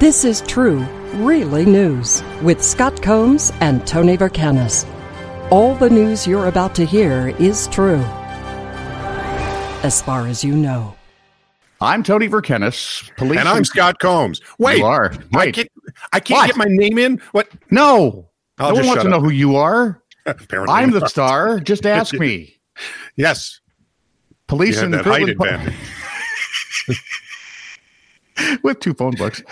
This is true, really news with Scott Combs and Tony Vercanis. All the news you're about to hear is true, as far as you know. I'm Tony Vercanis. Police and I'm Scott Combs. Wait, You are. I Wait. can't, I can't get my name in. What? No, I'll no one wants shut to know who you are. Apparently, I'm the not. star. Just ask me. Yes, you Police have in that height Fruitland advantage. with two phone books.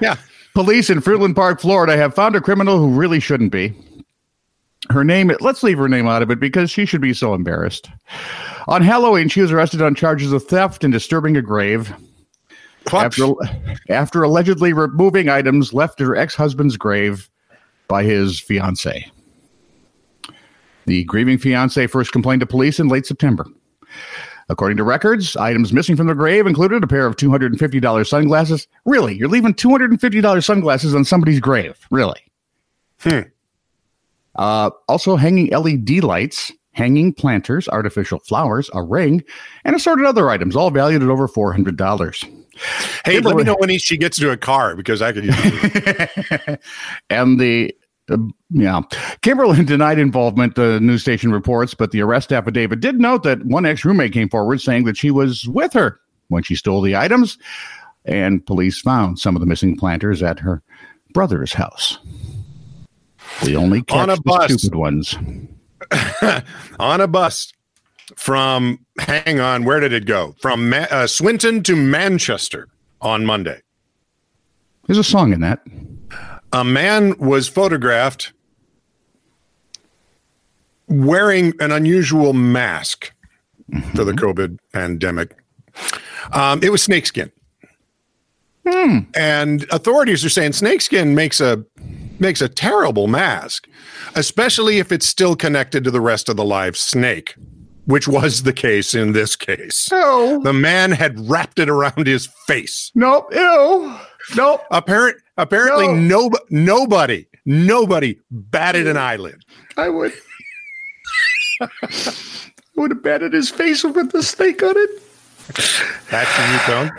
Yeah. Police in Fruitland Park, Florida, have found a criminal who really shouldn't be. Her name, let's leave her name out of it because she should be so embarrassed. On Halloween, she was arrested on charges of theft and disturbing a grave after, after allegedly removing items left at her ex husband's grave by his fiance. The grieving fiance first complained to police in late September. According to records, items missing from the grave included a pair of $250 sunglasses. Really? You're leaving $250 sunglasses on somebody's grave? Really? Hmm. Uh, also, hanging LED lights, hanging planters, artificial flowers, a ring, and assorted other items, all valued at over $400. Hey, let me know when he, she gets to a car because I could use it. and the uh, yeah, Kimberlin denied involvement. The news station reports, but the arrest affidavit did note that one ex roommate came forward saying that she was with her when she stole the items, and police found some of the missing planters at her brother's house. The only catch On a the bus. stupid ones. on a bus from, hang on, where did it go? From Ma- uh, Swinton to Manchester on Monday. There's a song in that. A man was photographed wearing an unusual mask for the COVID pandemic. Um, it was snakeskin. And authorities are saying snakeskin makes a makes a terrible mask, especially if it's still connected to the rest of the live snake, which was the case in this case. Oh The man had wrapped it around his face. nope! Ew! Nope! Apparent, apparently, No. no. nobody, nobody batted an eyelid. I would. I would have batted his face with the snake on it. That's from you, Tone.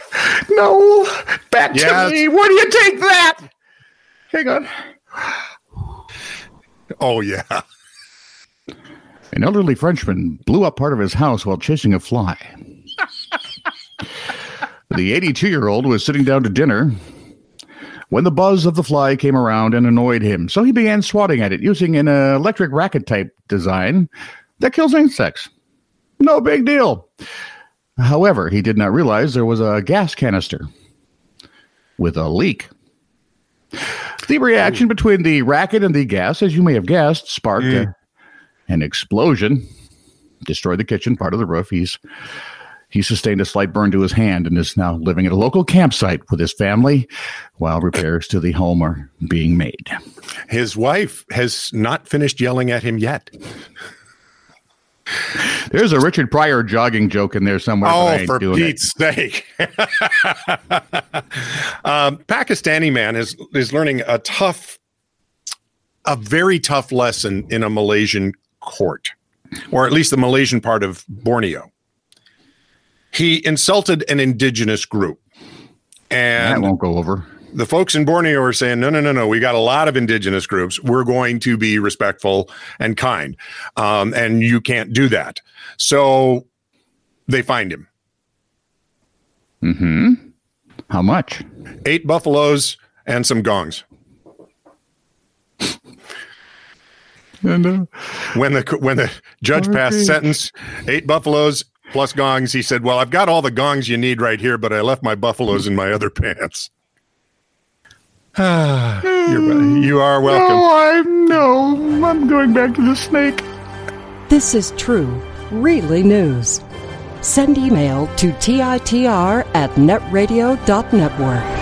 No, back Yes. to me. Where do you take that? Hang on. Oh yeah. An elderly Frenchman blew up part of his house while chasing a fly. the 82 year old was sitting down to dinner when the buzz of the fly came around and annoyed him. So he began swatting at it using an electric racket type design that kills insects. No big deal. However, he did not realize there was a gas canister with a leak. The reaction between the racket and the gas, as you may have guessed, sparked a- an explosion, destroyed the kitchen, part of the roof. He's he sustained a slight burn to his hand and is now living at a local campsite with his family while repairs to the home are being made. His wife has not finished yelling at him yet. There's a Richard Pryor jogging joke in there somewhere. Oh, for doing it. Pete's sake! um, Pakistani man is is learning a tough, a very tough lesson in a Malaysian court, or at least the Malaysian part of Borneo. He insulted an indigenous group, And That won't go over. the folks in Borneo are saying, no, no, no, no. We got a lot of indigenous groups. We're going to be respectful and kind. Um, and you can't do that. So they find him. hmm How much? Eight buffaloes and some gongs. And, uh, When the when the judge passed sentence, eight buffaloes plus gongs, he said, Well, I've got all the gongs you need right here, but I left my buffaloes in my other pants. Ah, You're, you are welcome. no, I'm no. I'm going back to the snake. This is true, really news. Send email to TITR at netradio.network.